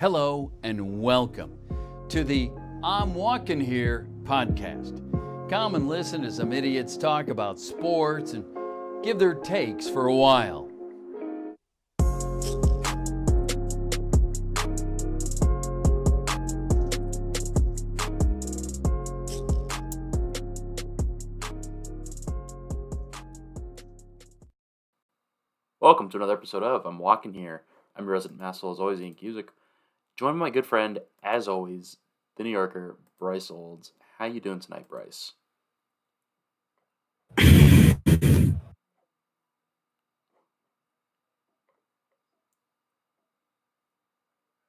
Hello and welcome to the I'm Walking Here podcast. Come and listen to some idiots talk about sports and give their takes for a while. Welcome to another episode of I'm Walking Here. I'm your resident master, as always, Ian Cusick. Joined by my good friend, as always, the New Yorker, Bryce Olds. How you doing tonight, Bryce?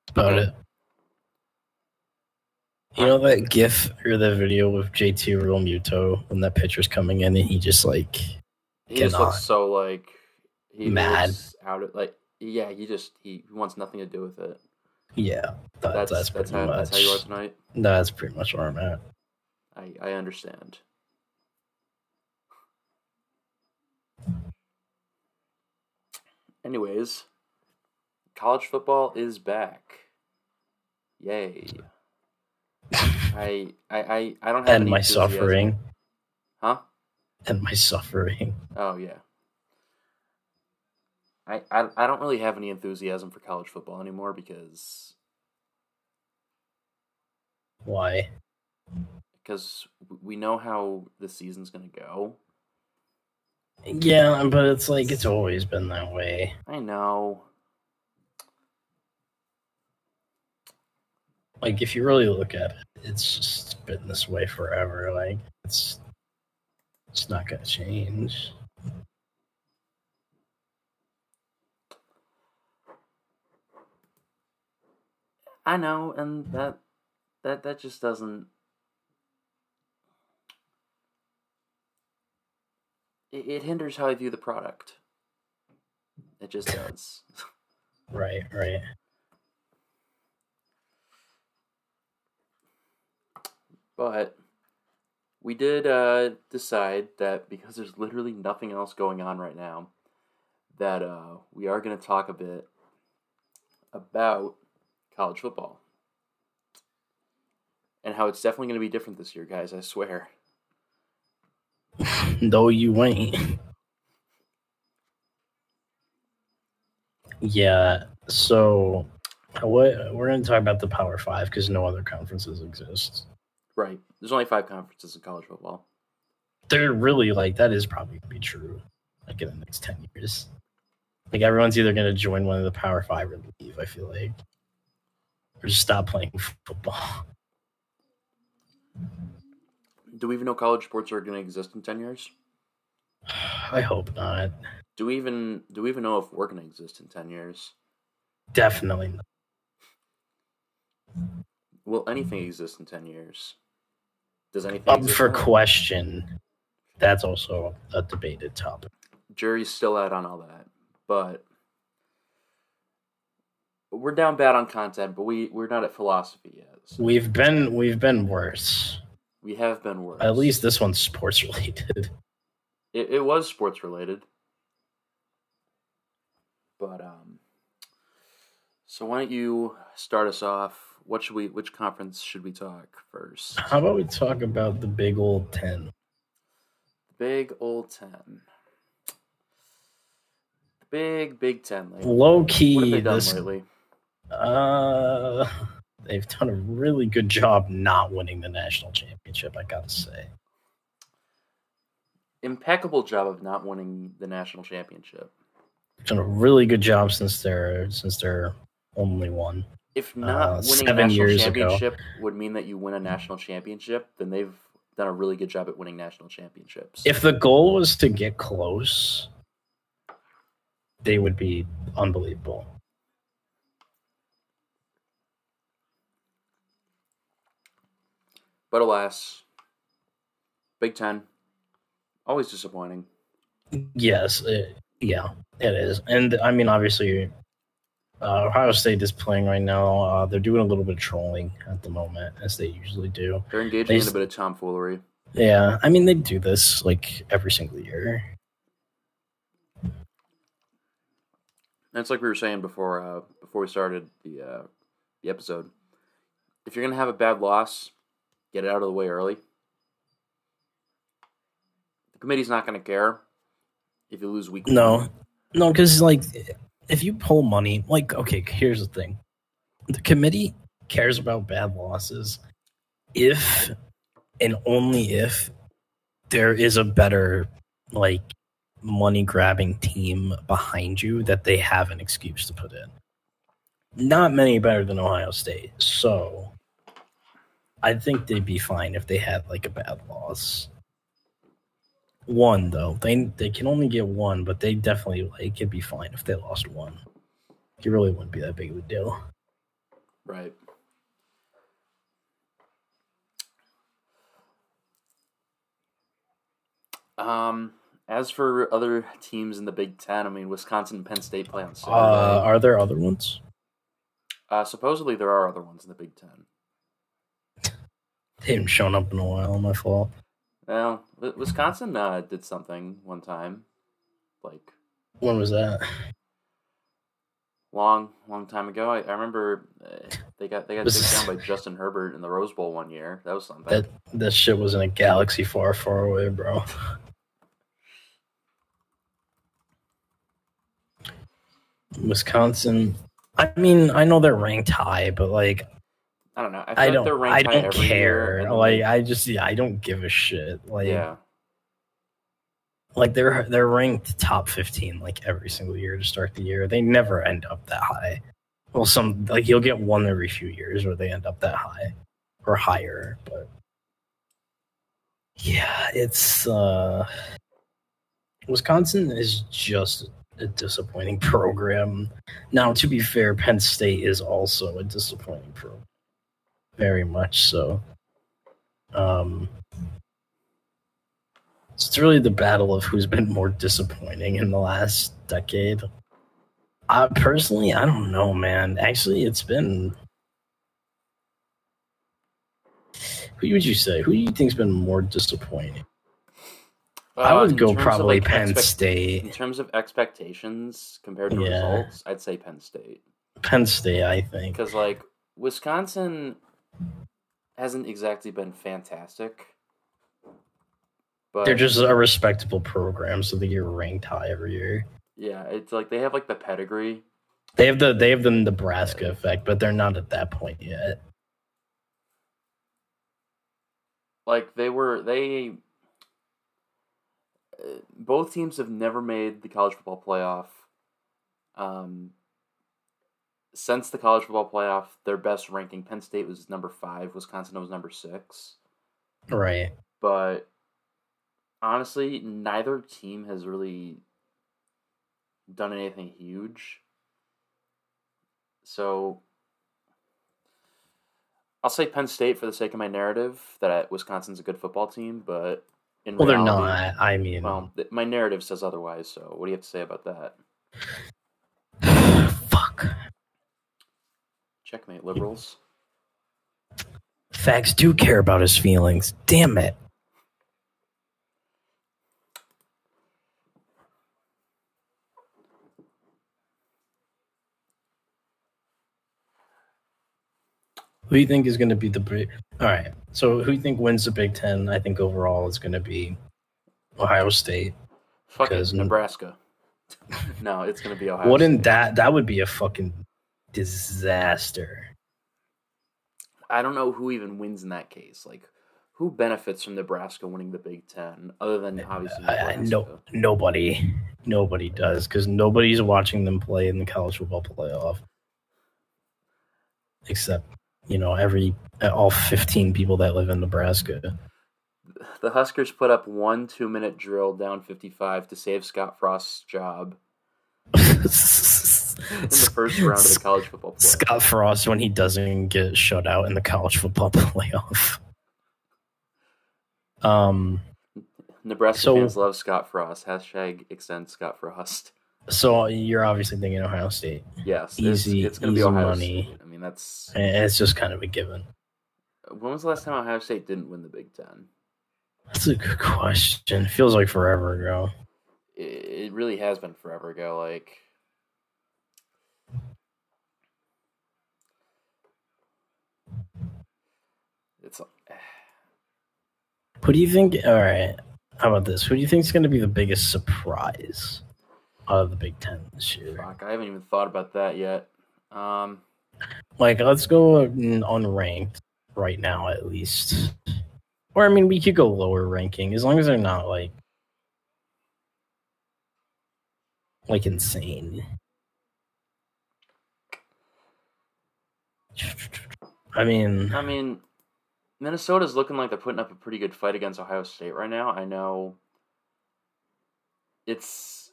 about it. You know that GIF or that video with JT Realmuto when that pitcher's coming in and he just like He just looks so like he Mad. out of like yeah. He just he wants nothing to do with it. Yeah, that, That's that's, that's, pretty how, much that's how you are tonight. that's pretty much where I'm at. I I understand. Anyways, college football is back. Yay! I I I, I don't have And any my enthusiasm. suffering huh? and my suffering. Oh yeah. I, I I don't really have any enthusiasm for college football anymore because Why? because we know how the season's gonna go. Yeah, but it's like it's always been that way. I know. Like if you really look at it, it's just been this way forever. Like it's it's not gonna change. I know, and that that that just doesn't. It, it hinders how I view the product. It just does. Right, right. But we did uh, decide that because there's literally nothing else going on right now, that uh, we are going to talk a bit about college football and how it's definitely going to be different this year, guys. I swear. No, you ain't. Yeah. So, what we're going to talk about the Power Five because no other conferences exist. Right. There's only five conferences in college football. They're really like that is probably going to be true, like in the next ten years. Like everyone's either going to join one of the Power Five or leave. I feel like, or just stop playing football. Do we even know college sports are going to exist in ten years? I hope not. Do we even do we even know if we're going to exist in ten years? Definitely not. Will anything exist in ten years? Does anything Up exist for now? question. That's also a debated topic. jury's still out on all that, but we're down bad on content. But we we're not at philosophy yet. So We've been we've been worse. we have been worse. At least this one's sports related. it, it was sports related, but um. So why don't you start us off? What should we? Which conference should we talk first? How about we talk about the big old ten? Big old ten. The big Big Ten. Like, Low key, they done this lately? Uh, they've done a really good job not winning the national championship. I gotta say, Impeccable job of not winning the national championship. They've done a really good job since they're since they're only one. If not Uh, winning a national years ago. championship would mean that you win a national championship, then they've done a really good job at winning national championships. If the goal was to get close, they would be unbelievable. But alas, Big Ten, always disappointing. Yes, it, yeah, it is. And I mean, obviously, uh, Ohio State is playing right now. Uh, they're doing a little bit of trolling at the moment, as they usually do. They're engaging They in a bit of tomfoolery. Yeah, I mean, they do this like every single year. That's like we were saying before uh, before we started the uh, the episode. If you're gonna have a bad loss, get it out of the way early. The committee's not gonna care if you lose week. No, one. no, because like if you pull money, like okay, here's the thing: the committee cares about bad losses if and only if there is a better like money grabbing team behind you that they have an excuse to put in. Not many better than Ohio State. So I think they'd be fine if they had like a bad loss. One though. They they can only get one, but they definitely like it'd be fine if they lost one. It really wouldn't be that big of a deal. Right. Um, as for other teams in the Big Ten, I mean, Wisconsin and Penn State play on Saturday. Uh, are there other ones? Uh, supposedly there are other ones in the Big Ten. They haven't shown up in a while. My fault. Well, Wisconsin uh, did something one time, like When was that? long, long time ago. I, I remember uh, they got they got taken down by Justin Herbert in the Rose Bowl one year. That was something. That that shit was in a galaxy far, far away, bro. Wisconsin. I mean, I know they're ranked high, but like, I don't know. I, I like don't, I don't care. Like, then- I just, yeah, I don't give a shit. Like, yeah, like they're they're ranked top fifteen like every single year to start the year. They never end up that high. Well, some like you'll get one every few years where they end up that high or higher, but yeah, it's uh Wisconsin is just a disappointing program. Now, to be fair, Penn State is also a disappointing program, very much so. Um, it's really the battle of who's been more disappointing in the last decade. I personally, I don't know, man. Actually, it's been. Who would you say? Who do you think's been more disappointing? I Uh, would go probably like, Penn expect- State. In terms of expectations compared to Yeah. results, I'd say Penn State Penn State, I think. because like Wisconsin hasn't exactly been fantastic, but They're just a respectable program, so they get ranked high every year. yeah, it's like they have like the pedigree. They have the they have the Nebraska effect, but they're not at that point yet. Like they were they. Both teams have never made the college football playoff. Um, since the college football playoff, their best ranking, Penn State was number five, Wisconsin was number six. Right. but honestly, neither team has really done anything huge. So I'll say Penn State for the sake of my narrative that Wisconsin's a good football team, but in Well, they're not. I mean, Well, my narrative says otherwise. So what do you have to say about that? fuck. Checkmate, liberals. Fags do care about his feelings. Damn it. Who do you think is going to be the big? All right. So, who do you think wins the Big Ten? I think overall is going to be Ohio State. Fuck Because- Nebraska. no, it's gonna be Ohio. Wouldn't State. that that would be a fucking disaster? I don't know who even wins in that case. Like, who benefits from Nebraska winning the Big Ten other than obviously Nebraska? no, nobody, nobody does because nobody's watching them play in the college football playoff, except you know every all fifteen people that live in Nebraska. The Huskers put up one two-minute drill down 55 to save Scott Frost's job in the first round of the college football playoff. Scott Frost when he doesn't get shut out in the college football playoff. Um. Nebraska So- fans love Scott Frost. Hashtag extend Scott Frost. So you're obviously thinking Ohio State. Yes, Easy- it's, it's going to be easy Ohio money. State. I mean, that's It's just kind of a given. when was the last time Ohio State didn't win the Big Ten? That's a good question. Feels like forever ago. It, it really has been forever ago. Like, it's Who do you think? All right. How about this? Who do you think is going to be the biggest surprise out of the Big Ten this year? fuck. I haven't even thought about that yet. Um, Like, let's go unranked right now, at least. Or, I mean, we could go lower ranking as long as they're not like like insane. I mean, I mean, Minnesota's looking like they're putting up a pretty good fight against Ohio State right now. I know it's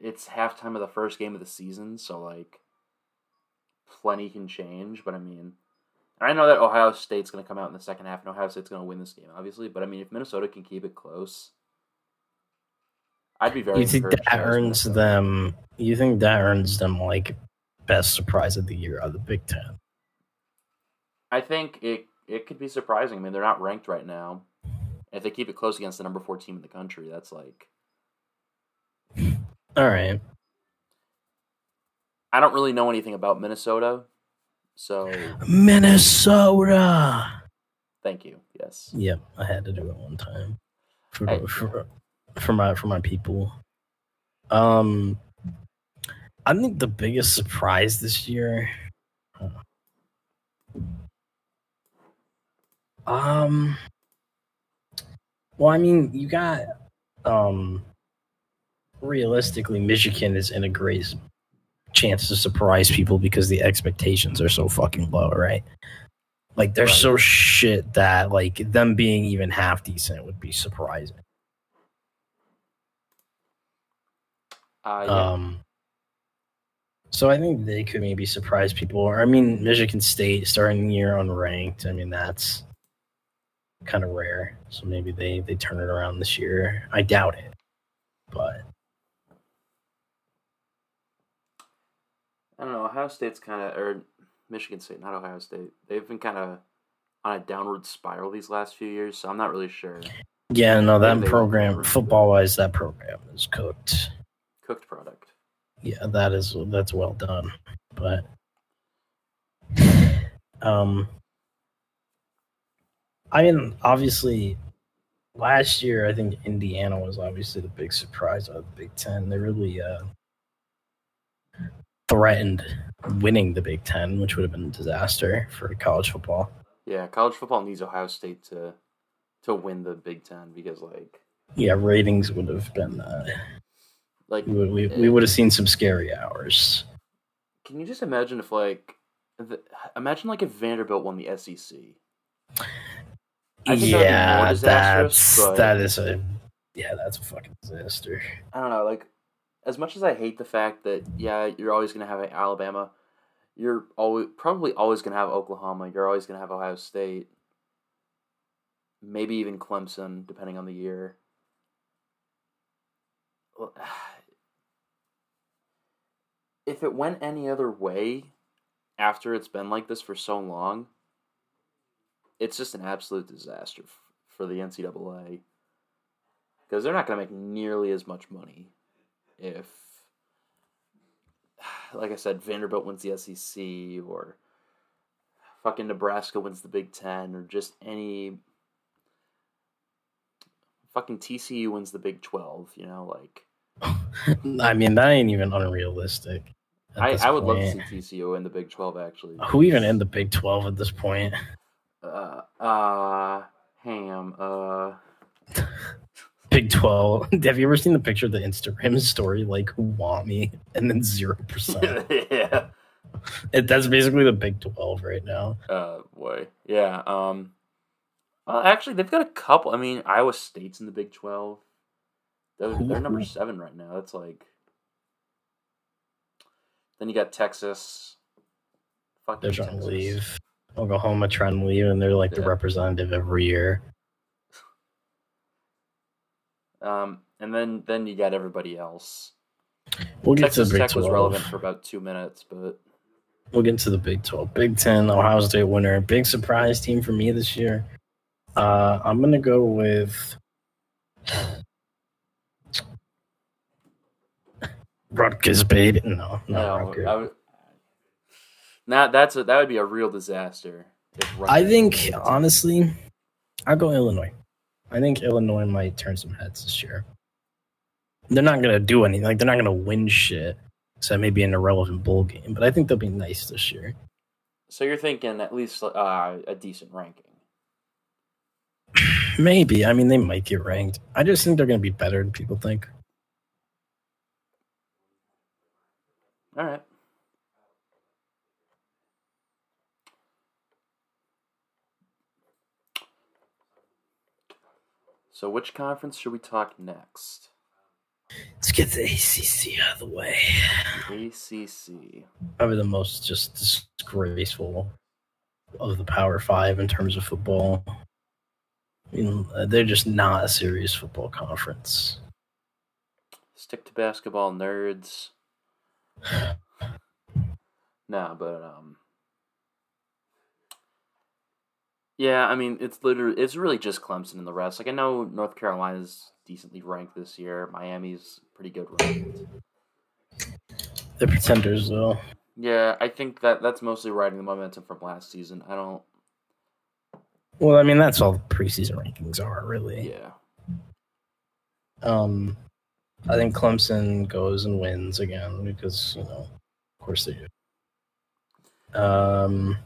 it's halftime of the first game of the season, so like plenty can change. But I mean, I know that Ohio State's going to come out in the second half, and Ohio State's going to win this game, obviously. But I mean, if Minnesota can keep it close, I'd be very. you think that earns Minnesota. them? You think that earns them like best surprise of the year out of the Big Ten? I think it it could be surprising. I mean, they're not ranked right now. If they keep it close against the number four team in the country, that's like All right. I don't really know anything about Minnesota, so Minnesota. thank you. Yes, Yep, I had to do it one time for Hey. for, for my for my people. Um, I think the biggest surprise this year. Um. Well, I mean, you got um. Realistically, Michigan is in a great chance to surprise people because the expectations are so fucking low, right? Like they're Right. so shit that like them being even half decent would be surprising. uh, yeah. Um so I think they could maybe surprise people. Or I mean Michigan State starting the year unranked. I mean that's kind of rare. So maybe they they turn it around this year. I doubt it. But I don't know. Ohio State's kind of or Michigan State, not Ohio State. They've been kind of on a downward spiral these last few years, so I'm not really sure. yeah, no, that program football wise, that program is cooked. Cooked product. yeah that is that's well done but um i mean obviously last year i think indiana was obviously the big surprise of the big ten. They really uh threatened winning the big ten which would have been a disaster for college football. Yeah, college football needs Ohio State to to win the Big Ten because like yeah ratings would have been uh like we would, we, we would have seen some scary hours. can you just imagine if like the, imagine like if Vanderbilt won the SEC. I think that more yeah disastrous, that's but- that is a yeah that's a fucking disaster I don't know, like as much as I hate the fact that yeah, you're always gonna have Alabama, you're always probably always gonna have Oklahoma, you're always gonna have Ohio State, maybe even Clemson, depending on the year. Well, If it went any other way after it's been like this for so long, it's just an absolute disaster f- for the NCAA because they're not going to make nearly as much money if, like I said, Vanderbilt wins the SEC or fucking Nebraska wins the Big Ten or just any fucking TCU wins the Big Twelve. You know, like I mean, that ain't even unrealistic. I, I would love to see TCU in the Big Twelve actually. Who even in the Big Twelve at this point? Uh, uh, Ham. Uh, Big Twelve. Have you ever seen the picture of the Instagram story like "Who want me?" and then zero percent? yeah. That's basically the Big Twelve right now. Uh, boy, yeah. Um, well, actually, they've got a couple. I mean, Iowa State's in the Big Twelve. They're, they're number seven right now. That's like. Then you got Texas. Fuck They're trying to leave. Oklahoma trying to leave, and they're like the representative every year. Um, and then then you got everybody else. We'll get Texas to the Big Tech was relevant for about two minutes, but We'll get to the Big 12. Big 10, Ohio State winner. Big surprise team for me this year. Uh, I'm going to go with Rutgers, baby. No, no, not Rutgers. Now that's a, that would be a real disaster. if I think honestly, I'll go Illinois. I think Illinois might turn some heads this year. They're not gonna do anything. Like they're not gonna win shit. So that may be an irrelevant bowl game, but I think they'll be nice this year. So you're thinking at least uh, a decent ranking. Maybe. I mean, they might get ranked. I just think they're gonna be better than people think. All right. So which conference should we talk next? Let's get the ACC out of the way. ACC. Probably the most just disgraceful of the Power Five in terms of football. I mean, they're just not a serious football conference. Stick to basketball nerds. nah, but um Yeah, I mean it's literally it's really just Clemson and the rest. Like I know North Carolina's decently ranked this year. Miami's pretty good ranked. They're pretenders, though. Yeah, I think that that's mostly riding the momentum from last season. I don't Well, I mean, that's all the preseason rankings are, really. yeah. Um, I think Clemson goes and wins again because you know, of course they do. Um.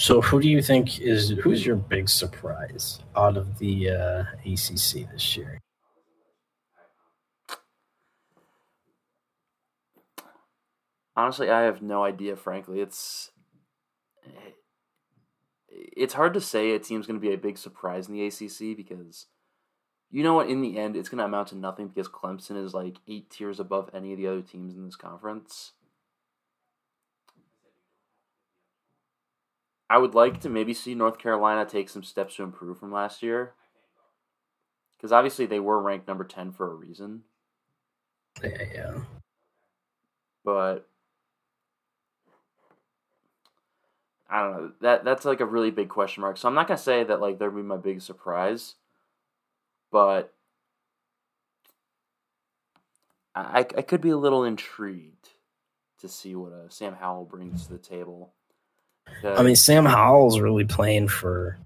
So, who do you think is who's your big surprise out of the uh, ACC this year? Honestly, I have no idea. Frankly, it's it's hard to say. A team's going to be a big surprise in the ACC because you know what? In the end, it's going to amount to nothing because Clemson is like eight tiers above any of the other teams in this conference. I would like to maybe see North Carolina take some steps to improve from last year. Because obviously they were ranked number 10 for a reason. Yeah, yeah. But I don't know. That that's like a really big question mark. So I'm not gonna say that like that'd be my big surprise. But I, I could be a little intrigued to see what uh, Sam Howell brings to the table. I mean, Sam Howell's really playing for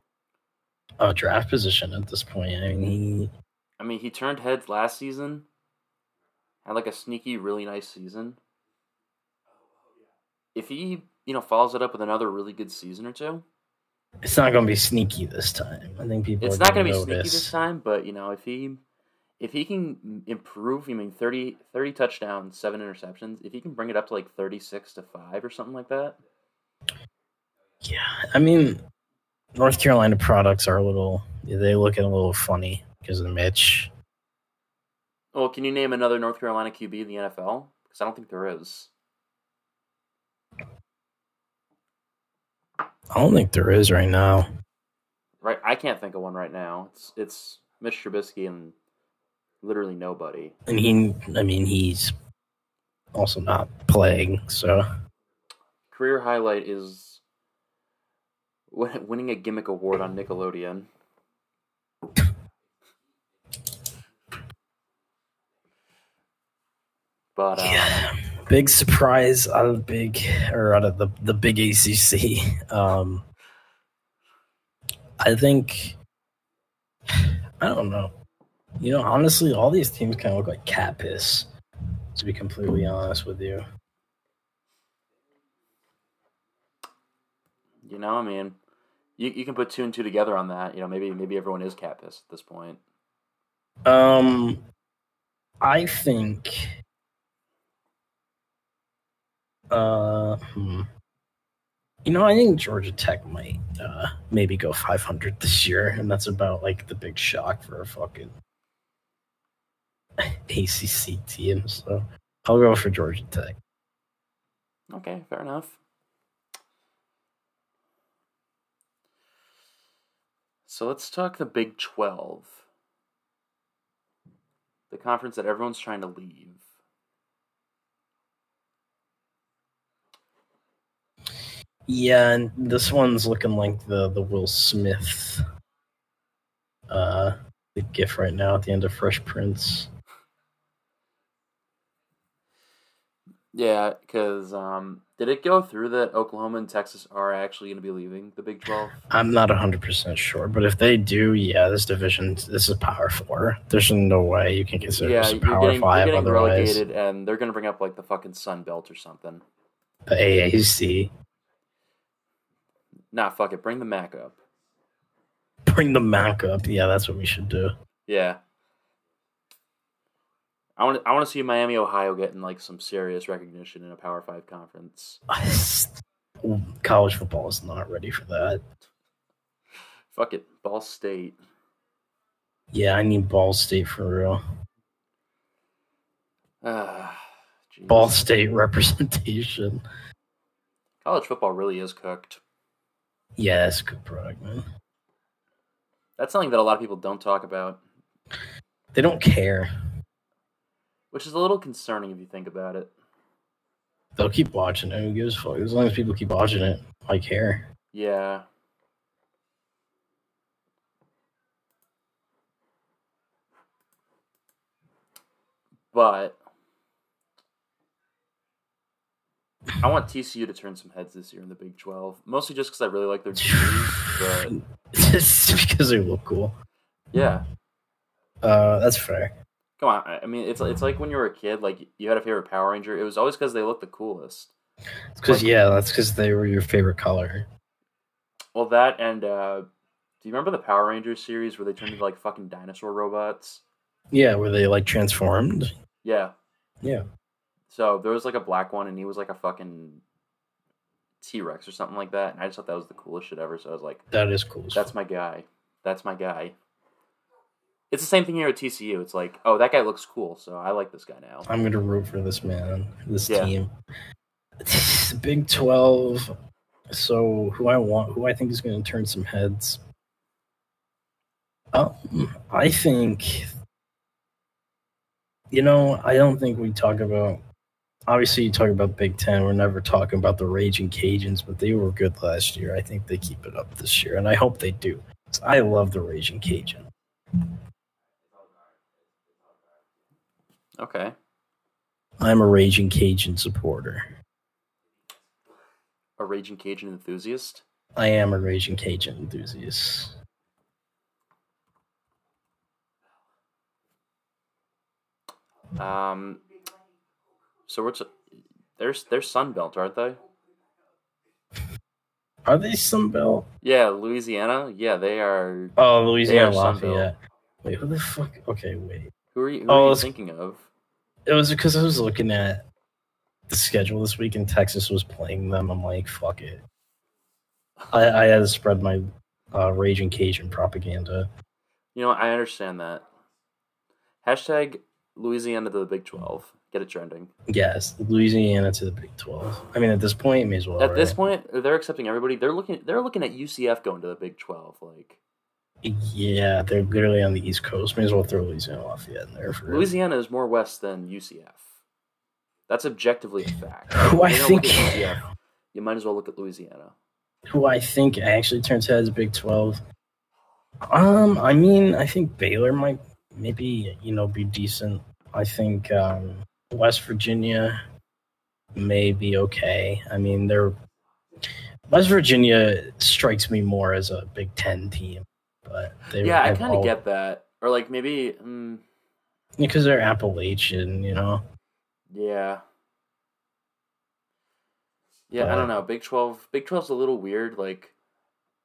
a draft position at this point. I mean, he I mean, he turned heads last season. Had like a sneaky, really nice season. If he, you know, follows it up with another really good season or two, it's not going to be sneaky this time. I think people. it's are not going to be sneaky this time. But you know, if he, if he can improve, I mean, 30, 30 touchdowns, seven interceptions. If he can bring it up to like thirty six to five or something like that, Yeah, I mean, North Carolina products are a little. They look a little funny because of Mitch. well, can you name another North Carolina QB in the NFL? Because I don't think there is. I don't think there is right now. Right, I can't think of one right now. It's it's Mitch Trubisky and literally nobody. And he, I mean, he's also not playing. So career highlight is winning a gimmick award on Nickelodeon. But um, yeah, big surprise out of the big or out of the the big ACC. Um, I think I don't know. You know, honestly, all these teams kind of look like cat piss. To be completely honest with you. you know, I mean, you you can put two and two together on that. You know, maybe maybe everyone is cat pissed at this point. Um, I think. Uh, hmm. You know, I think Georgia Tech might uh maybe go 500 this year, and that's about like the big shock for a fucking ACC team. So I'll go for Georgia Tech. Okay, fair enough. So let's talk the Big 12. The conference that everyone's trying to leave. Yeah, and this one's looking like the the Will Smith uh the gif right now at the end of Fresh Prince. Yeah, because um, did it go through that Oklahoma and Texas are actually going to be leaving the Big Twelve? I'm not 100% sure, but if they do, yeah, this division, this is Power 4. There's no way you can consider yeah, this Power getting, 5 you're getting otherwise. relegated, and they're going to bring up like the fucking Sun Belt or something. The AAC. Nah, fuck it, bring the Mac up. Bring the Mac up. Yeah, that's what we should do. Yeah. I want I want to see Miami, Ohio getting like some serious recognition in a Power Five conference. College football is not ready for that. Fuck it, Ball State. Yeah, I need Ball State for real. Ah. Ball State representation. College football really is cooked. Yeah, that's a good product, man. That's something that a lot of people don't talk about, They don't care. Which is a little concerning if you think about it. They'll keep watching it. Who gives a fuck? As long as people keep watching it, I care. Yeah. But I want TCU to turn some heads this year in the Big 12, mostly just because I really like their team. But Just because they look cool. yeah, Uh, that's fair. Come on. I mean, it's it's like when you were a kid, like you had a favorite Power Ranger. It was always because they looked the coolest. Because Like- yeah, that's because they were your favorite color. Well, that and uh, do you remember the Power Rangers series where they turned into like fucking dinosaur robots? Yeah, were they like transformed? Yeah. Yeah. So there was like a black one, and he was like a fucking T Rex or something like that. And I just thought that was the coolest shit ever. So I was like, That is cool. that's my guy. That's my guy. It's the same thing here at TCU. It's like, oh, that guy looks cool, so I like this guy now. I'm gonna root for this man, this Yeah. team. Big Twelve. So who I want, who I think is going to turn some heads. Um, I think. You know, I don't think we talk about. Obviously, you talk about Big Ten. We're never talking about the Raging Cajuns, but they were good last year. I think they keep it up this year, and I hope they do. I love the Raging Cajun. Okay. I'm a Raging Cajun supporter. A Raging Cajun enthusiast. I am a Raging Cajun enthusiast. Um. So what's there's there's Sunbelt, aren't they? Are they Sunbelt? Yeah, Louisiana. Yeah, they are. Oh, Louisiana They are Sunbelt. Lafayette. Wait, who the fuck? Okay, wait. Who are you? Who Oh, are you thinking of? It was because I was looking at the schedule this week and Texas was playing them. I'm like, fuck it. I, I had to spread my uh, Raging Cajun propaganda. You know, I understand that. Hashtag Louisiana to the Big Twelve. Get it trending. Yes, Louisiana to the Big 12. I mean, at this point, it may as well. At this point, they're accepting everybody. They're looking. They're looking at UCF going to the Big Twelve. Like Yeah, they're literally on the East Coast. May as well throw Louisiana Lafayette in there for Louisiana is more west than UCF. That's objectively a fact. Who I If you're gonna think, UCF, you might as well look at Louisiana. who I think actually turns heads Big 12. Um, I mean, I think Baylor might maybe, you know, be decent. I think um, West Virginia may be okay. I mean, they're West Virginia strikes me more as a Big Ten team, but they yeah, I kind of get that. Or like maybe, mm, because they're Appalachian, you know. yeah, yeah. I don't know. Big Twelve. Big 12's a little weird. Like,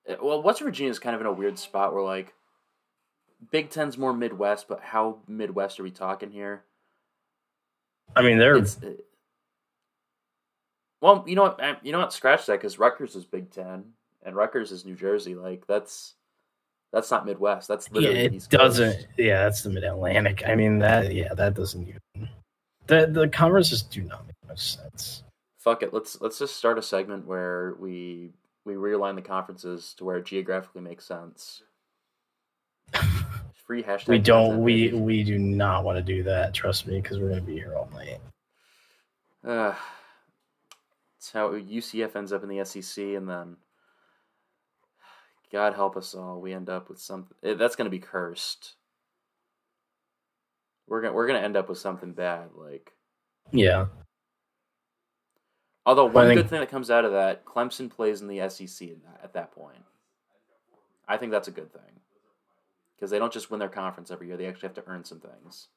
eh, well, West Virginia's kind of in a weird spot where like Big Ten's more Midwest, but how Midwest are we talking here? I mean, they're It's, uh, well, you know what? uh, You know what? Scratch that because Rutgers is Big Ten and Rutgers is New Jersey. Like that's that's not Midwest. That's yeah, literally it East doesn't. Yeah, that's the Mid Atlantic. I mean, that yeah, that doesn't even. The the conferences do not make much sense. Fuck it. Let's let's just start a segment where we we realign the conferences to where it geographically makes sense. Free hashtag. we don't. We baby. we do not want to do that. Trust me, because we're gonna be here all night. Uh, it's how UCF ends up in the SEC, and then God help us all, we end up with something eh, that's going to be cursed. We're gonna we're gonna end up with something bad, like Yeah, Although one think- good thing that comes out of that, Clemson plays in the SEC at that, at that point. I think that's a good thing because they don't just win their conference every year; they actually have to earn some things.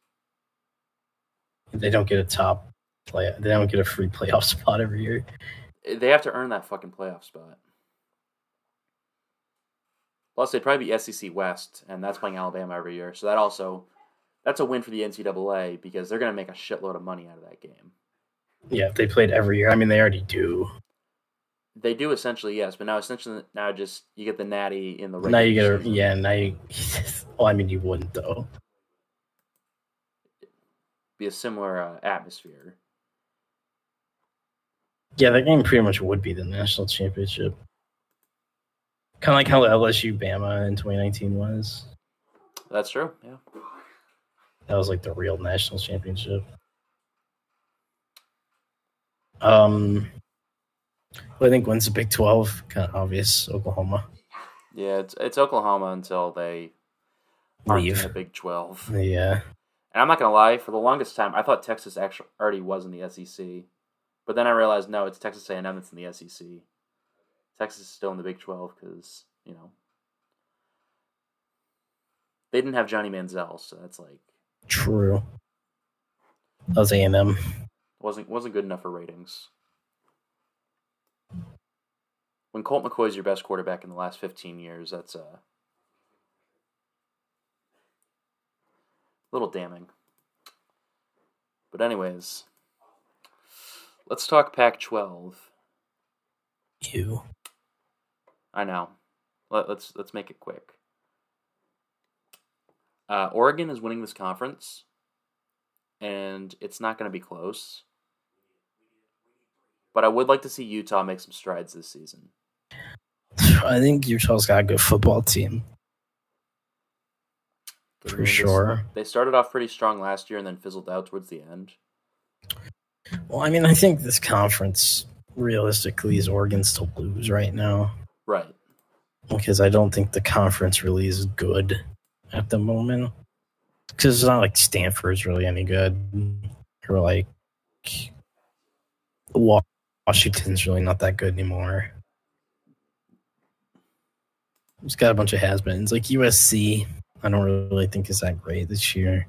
They don't get a top play. They don't get a free playoff spot every year. They have to earn that fucking playoff spot. Plus, they'd probably be SEC West, and that's playing Alabama every year. So that also, that's a win for the NCAA because they're going to make a shitload of money out of that game. Yeah, if they played every year. I mean, they already do. They do essentially, yes, but now essentially now just you get the natty in the now you get a season. yeah. Now you. well, I mean, you wouldn't though. be a similar uh, atmosphere. Yeah, that game pretty much would be the national championship. Kind of like how LSU Bama in 2019 was. That's true. Yeah. That was like the real national championship. Um, I think wins the Big 12. Kind of obvious. Oklahoma. Yeah, it's it's Oklahoma until they aren't in Leave. the Big Twelve. Yeah. And I'm not gonna lie, for the longest time, I thought Texas actually already was in the SEC, but then I realized no, it's Texas A&M that's in the SEC. Texas is still in the Big Twelve because you know they didn't have Johnny Manziel, so that's like True. That was A&M. wasn't wasn't good enough for ratings. When Colt McCoy's your best quarterback in the last 15 years, that's uh, a little damning. But anyways, let's talk Pac-12. You. I know. Let, let's let's make it quick. Uh, Oregon is winning this conference, and it's not going to be close. But I would like to see Utah make some strides this season. I think Utah's got a good football team. For sure. They started off pretty strong last year and then fizzled out towards the end. Well, I mean, I think this conference realistically is Oregon's to lose right now Right. because I don't think the conference really is good at the moment. Because it's not like Stanford's really any good, or like Washington's really not that good anymore. It's got a bunch of has-beens like USC. I don't really think is that great this year.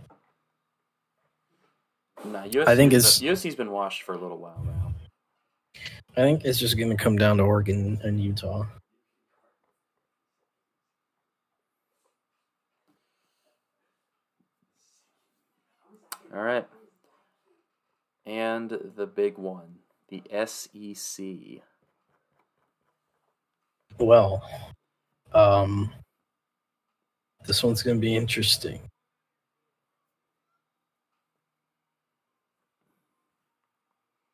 Nah, USC I think it's- USC's been washed for a little while now. I think it's just going to come down to Oregon and Utah. All right. And the big one, the SEC. Well, um, this one's going to be interesting.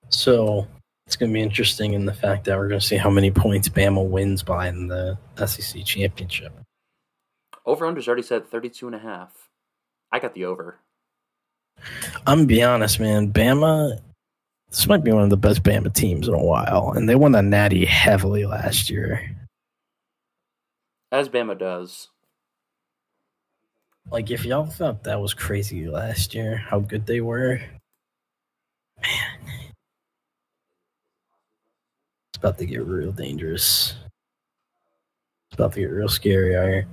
So it's going to be interesting in the fact that we're going to see how many points Bama wins by in the SEC championship. Over under's already said 32 and a half. I got the over. I'm be honest, man. Bama, this might be one of the best Bama teams in a while, and they won the Natty heavily last year. As Bama does. Like, if y'all thought that was crazy last year, how good they were, man, it's about to get real dangerous. It's about to get real scary out here.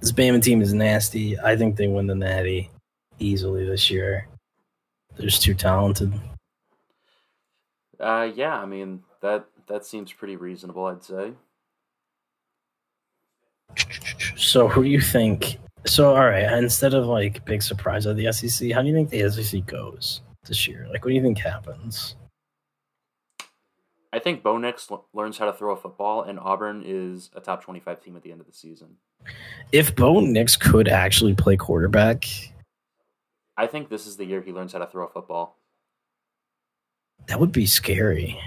This Bama team is nasty. I think they win the Natty easily this year. They're just too talented. Uh, yeah, I mean that that seems pretty reasonable. I'd say. So, who do you think? So, all right, instead of like big surprise of the SEC, how do you think the SEC goes this year? Like, what do you think happens? I think Bo Nix l- learns how to throw a football, and Auburn is a top twenty-five team at the end of the season. If Bo Nix could actually play quarterback, I think this is the year he learns how to throw a football. that would be scary.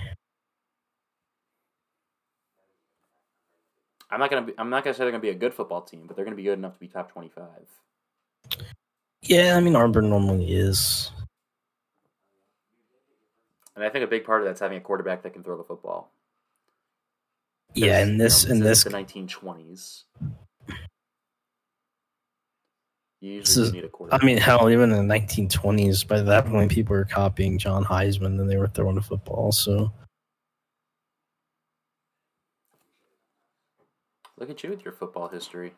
I'm not gonna be, I'm not gonna say they're gonna be a good football team, but they're gonna be good enough to be top twenty-five. Yeah, I mean Auburn normally is. And I think a big part of that's having a quarterback that can throw the football. Yeah, in you this know, in this this the 1920s. Usually is, I mean, hell, even in the 1920s, by that point, people were copying John Heisman and they were throwing a football. So look at you with your football history.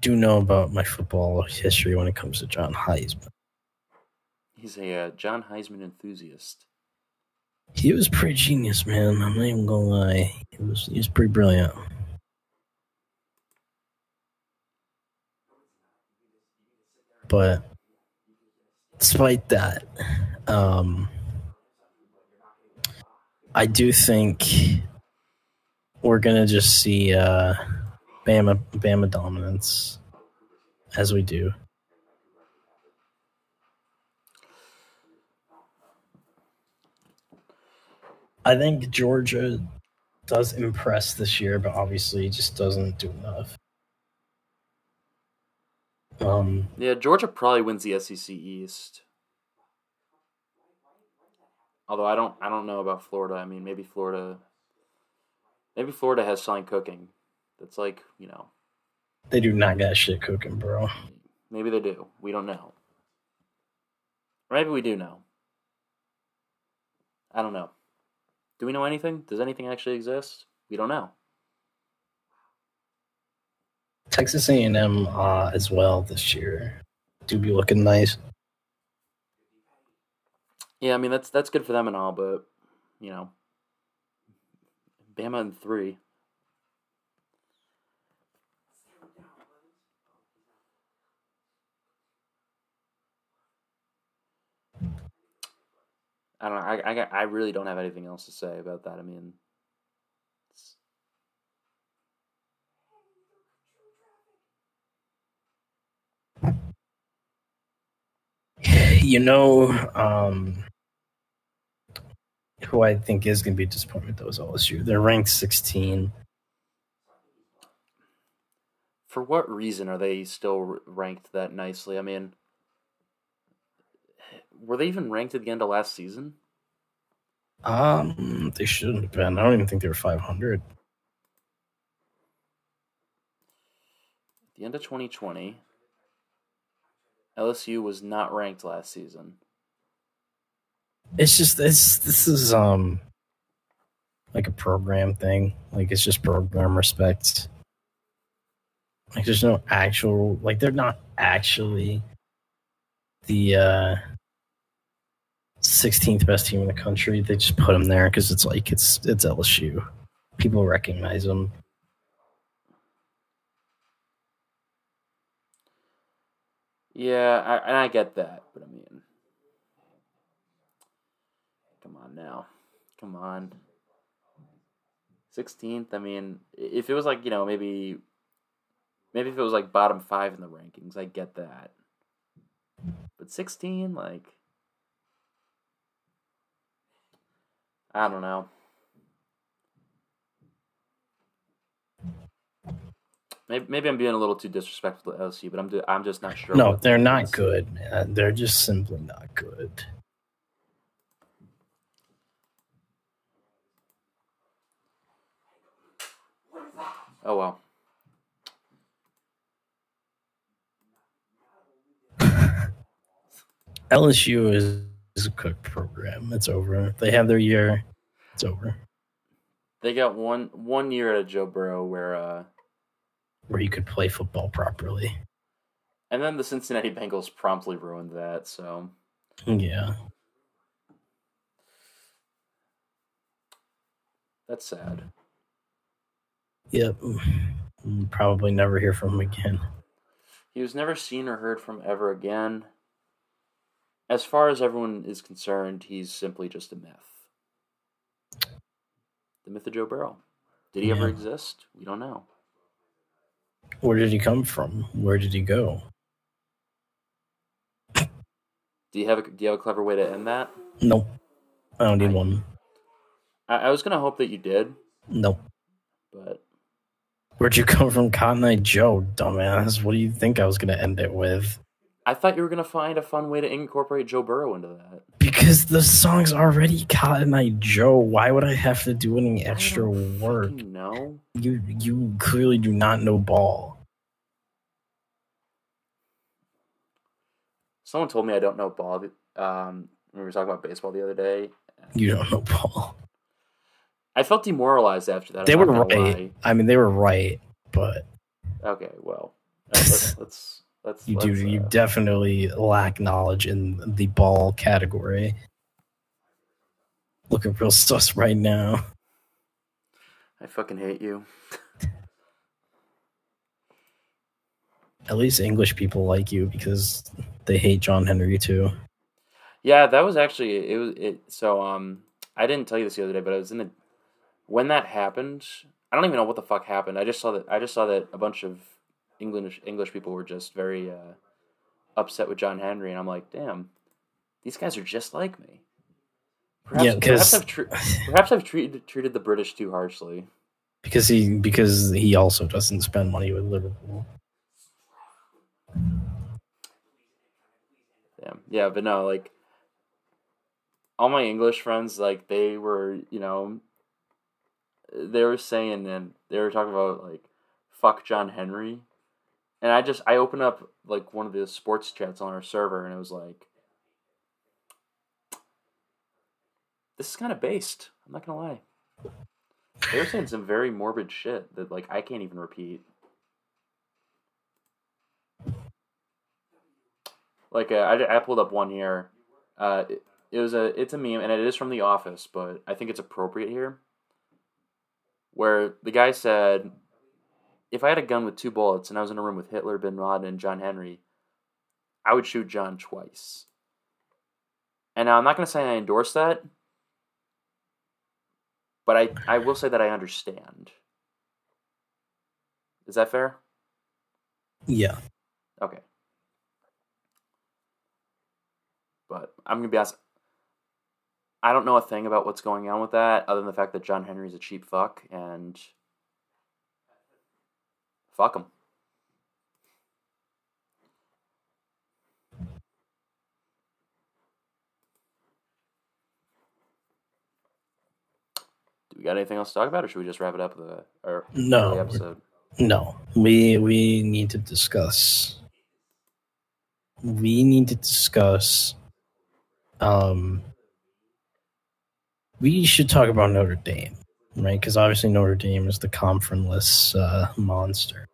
Do know about my football history when it comes to John Heisman. He's a uh, John Heisman enthusiast. He was pretty genius, man. I'm not even gonna lie. He was he was pretty brilliant. But despite that, um, I do think we're gonna just see uh, Bama Bama dominance as we do. I think Georgia does impress this year, but obviously just doesn't do enough. Um, Yeah, Georgia probably wins the SEC East. Although I don't, I don't know about Florida. I mean, maybe Florida, maybe Florida has something cooking. That's like you know, they do not got shit cooking, bro. maybe they do. We don't know. Or maybe we do know. I don't know. Do we know anything? Does anything actually exist? We don't know. Texas A&M uh, as well this year do be looking nice. Yeah, I mean that's that's good for them and all, but you know, Bama and three. I don't know. I, I, I really don't have anything else to say about that. I mean, it's, You know, um, who I think is going to be a disappointment though is LSU. They're ranked 16. for what reason are they still ranked that nicely? I mean, were they even ranked at the end of last season? Um, they shouldn't have been. I don't even think they were 500. At the end of 2020, LSU was not ranked last season. It's just this. This is um, like a program thing. Like it's just program respect. Like there's no actual. Like they're not actually the uh 16th best team in the country. They just put them there because it's like it's it's LSU. People recognize them. Yeah, I, and I get that, but I mean, come on now, come on. Sixteenth. I mean, if it was like you know maybe, maybe if it was like bottom five in the rankings, I get that. But sixteen, like, I don't know. Maybe, maybe I'm being a little too disrespectful to LSU, but I'm do, I'm just not sure. No, they're not good, man. They're just simply not good. Oh well. LSU is, is a cooked program. It's over. They have their year. It's over. They got one one year at Joe Burrow where uh Where you could play football properly. and then the Cincinnati Bengals promptly ruined that, so Yeah. that's sad. Yep. We'll Probably never hear from him again. He was never seen or heard from ever again. As far as everyone is concerned, he's simply just a myth. The myth of Joe Burrow. Did he ever exist? We don't know. Where did he come from? Where did he go? Do you have a, do you have a clever way to end that? Nope. I don't need one. I, I was gonna hope that you did, Nope. but Where'd you come from, Cotton Eye Joe, dumbass? What do you think I was gonna end it with? I thought you were gonna find a fun way to incorporate Joe Burrow into that. Because the song's already Cotton Eye Joe. Why would I have to do any extra work? know. You you clearly do not know ball. Someone told me I don't know ball. Um, we were talking about baseball the other day. You don't know ball. I felt demoralized after that. They were right. I mean, they were right, but. Okay, well, let's let's let's. you do let's, you uh, definitely lack knowledge in the ball category. Looking real sus right now. I fucking hate you. At least English people like you because they hate John Henry too. Yeah, that was actually it was it. So um, I didn't tell you this the other day, but I was in a when that happened. I don't even know what the fuck happened. I just saw that I just saw that a bunch of English English people were just very uh, upset with John Henry, and I'm like, damn, these guys are just like me. Perhaps, Yeah, 'cause- perhaps I've tre- perhaps I've treated treated the British too harshly. Because he because he also doesn't spend money with Liverpool. Yeah, yeah, but no, like all my English friends, like they were, you know, they were saying and they were talking about like fuck John Henry, and I just I opened up like one of the sports chats on our server, and it was like, this is kind of based. I'm not gonna lie. They were saying some very morbid shit that like I can't even repeat. like uh, I, I pulled up one here. Uh, it, it was a it's a meme and it is from The Office, but I think it's appropriate here. Where the guy said, "If I had a gun with two bullets and I was in a room with Hitler, Bin Laden, and John Henry, I would shoot John twice." And now I'm not going to say I endorse that, but I I will say that I understand. Is that fair? Yeah. Okay. But I'm gonna be honest. I don't know a thing about what's going on with that, other than the fact that John Henry's a cheap fuck and fuck them. Do we got anything else to talk about, or should we just wrap it up with a or No. the episode? No. We we need to discuss. We need to discuss. Um. We should talk about Notre Dame, right? Because obviously Notre Dame is the conferenceless uh, monster.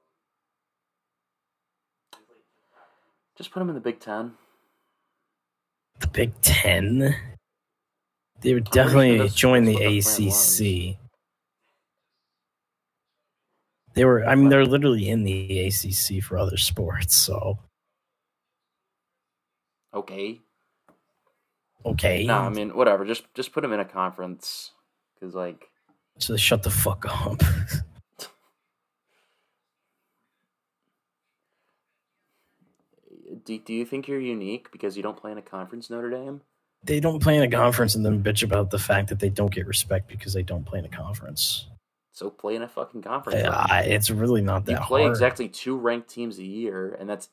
Just put them in the Big Ten. The Big Ten. They would Pretty sure definitely join the that's what the plan was. ACC. They were. I mean, they're literally in the ACC for other sports. So Okay. okay. No, I mean whatever. Just just put them in a conference because like So shut the fuck up. do, do you think you're unique because you don't play in a conference, Notre Dame? they don't play in a conference and then bitch about the fact that they don't get respect because they don't play in a conference. So play in a fucking conference. I- I- it's really not that you play hard. exactly two ranked teams a year, and that's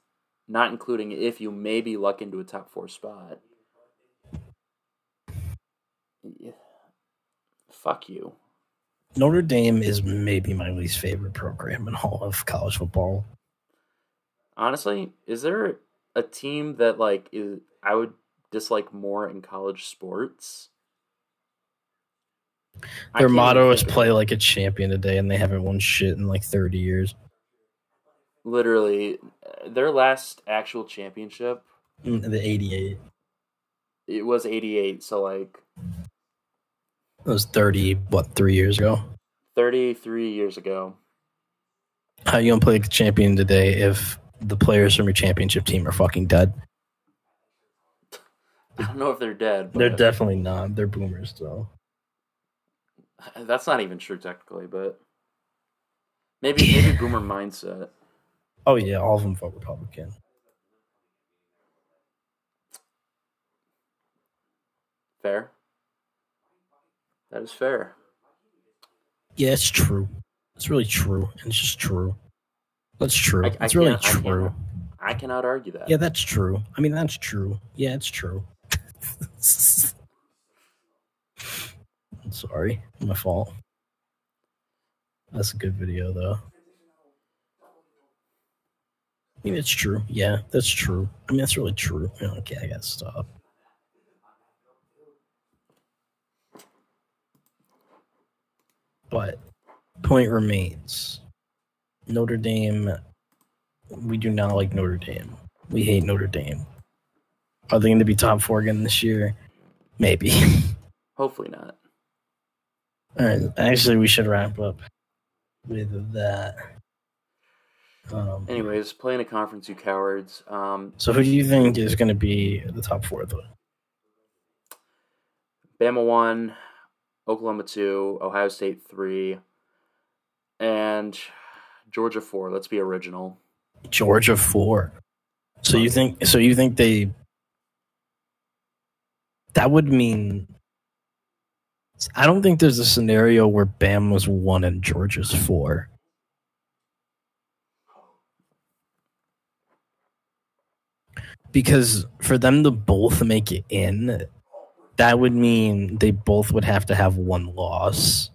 not including if you maybe luck into a top four spot. Yeah. Fuck you. Notre Dame is maybe my least favorite program in all of college football. Honestly, is there a team that like is I would dislike more in college sports? Their motto is play like a champion today, and they haven't won shit in like 30 years. literally their last actual championship Mm, The 88. it was 88 so like That was 30, what, three years ago? 33 years ago How you gonna play like a champion today if the players from your championship team are fucking dead? i don't know if they're dead but They're definitely not. They're boomers, though. that's not even true technically but maybe maybe boomer mindset Oh yeah, all of them vote Republican. fair that is fair Yeah, it's true. It's really true. And it's just true. That's true. I- I it's really can't- I true. i cannot argue that Yeah, that's true. I mean, that's true. Yeah, it's true. I'm sorry. My fault. That's a good video, though. I mean, it's true. Yeah, that's true. I mean, that's really true. Okay, I gotta stop. But point remains. Notre Dame. We do not like Notre Dame. We hate Notre Dame. Are they going to be top four again this year? Maybe. Hopefully not. All right. Actually, we should wrap up with that. Um, Anyways, playing a conference, you cowards. Um, so, who do you think is going to be the top four, though? Bama one, Oklahoma two, Ohio State three, and Georgia four. Let's be original. Georgia four. So you think? So you think they? That would mean. I don't think there's a scenario where Bam was one and Georgia's four. Because for them to both make it in, that would mean they both would have to have one loss,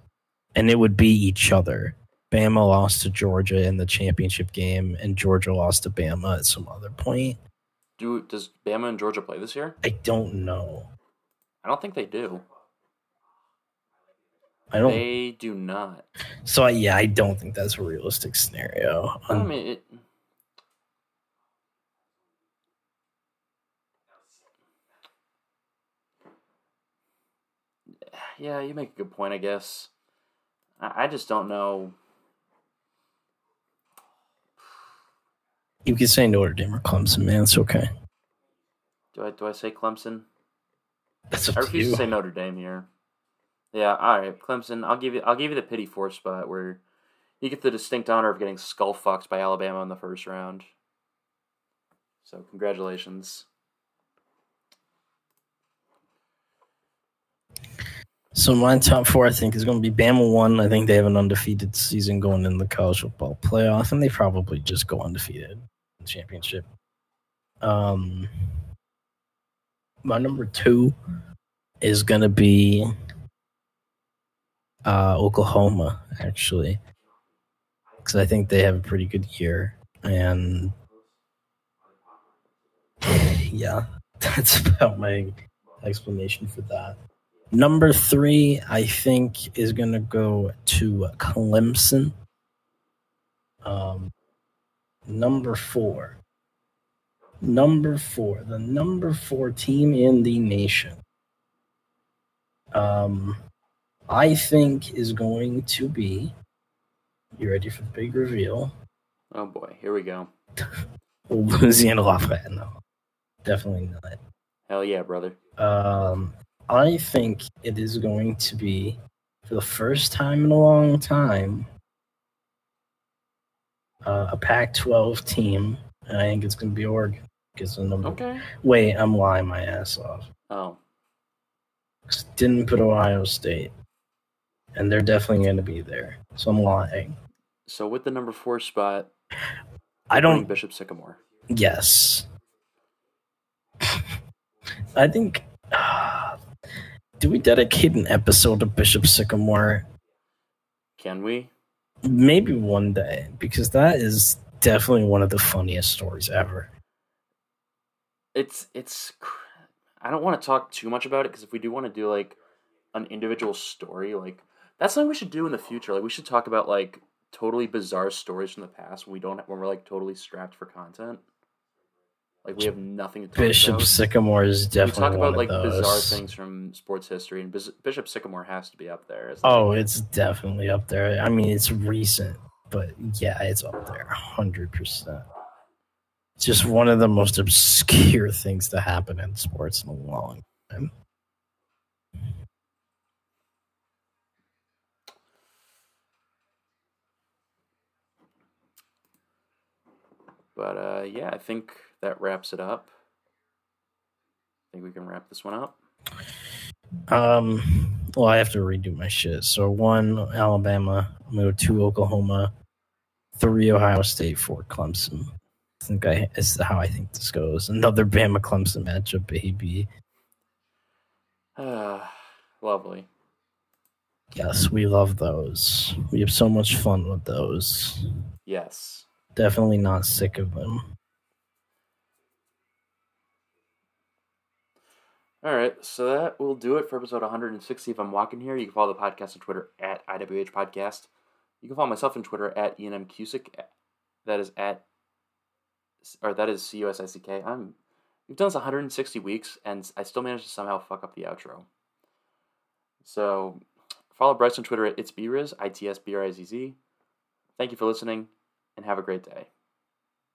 and it would be each other. Bama lost to Georgia in the championship game, and Georgia lost to Bama at some other point. Do does Bama and Georgia play this year? I don't know. I don't think they do. I don't. They do not. So yeah, I don't think that's a realistic scenario. I Um, mean, it, yeah, you make a good point. I guess. I, I just don't know. you could say Notre Dame or Clemson, man. It's okay. Do I do I say Clemson? That's I up to refuse you. to say Notre Dame here. Yeah, all right, Clemson. I'll give you. I'll give you the pity four spot where you get the distinct honor of getting skull fucked by Alabama in the first round. So congratulations. So my top four, I think, is going to be Bama one. I think they have an undefeated season going in the college football playoff, and they probably just go undefeated championship. Um, my number two is going to be uh, Oklahoma, actually, because I think they have a pretty good year, and yeah, that's about my explanation for that. Number three, I think, is going to go to Clemson. Um, number four. Number four, the number four team in the nation. Um, I think is going to be. You ready for the big reveal? Oh boy, here we go. Louisiana Lafayette. No, definitely not. Hell yeah, brother. Um, I think it is going to be for the first time in a long time uh, a Pac-12 team, and I think it's going to be Oregon. Because the number. Okay. Wait, I'm lying my ass off. Oh, Didn't put Ohio State, and they're definitely going to be there. So I'm lying. so with the number four spot, I don't. Bishop Sycamore. Yes. I think. Do we dedicate an episode to Bishop Sycamore? Can we? Maybe one day, because that is definitely one of the funniest stories ever. It's it's. I don't want to talk too much about it because if we do want to do like an individual story, like that's something we should do in the future. Like we should talk about like totally bizarre stories from the past when we don't when we're like totally strapped for content. Like we have nothing to talk Bishop about. Sycamore is definitely. we talk about like bizarre things from sports history, and Bis- Bishop Sycamore has to be up there. Oh, it's definitely up there. I mean, it's recent, but yeah, it's up there, hundred percent. It's just one of the most obscure things to happen in sports in a long time. But uh, yeah, I think that wraps it up. I think we can wrap this one up. Um, well, I have to redo my shit. So one, Alabama. I'm gonna go two, Oklahoma. Three, Ohio State. Four, Clemson. I think I is how I think this goes. Another Bama Clemson matchup, baby. Ah, lovely. Yes, we love those. We have so much fun with those. Yes. Definitely not sick of them. All right, so that will do it for episode 160 If I'm Walking Here. You can follow the podcast on Twitter at IWH Podcast. You can follow myself on Twitter at Ian M. Cusick. That is at, or that is C U S I C K. I'm, we've done this 160 weeks, and I still managed to somehow fuck up the outro. So follow Bryce on Twitter at It's B R I Z Z. Thank you for listening, and have a great day.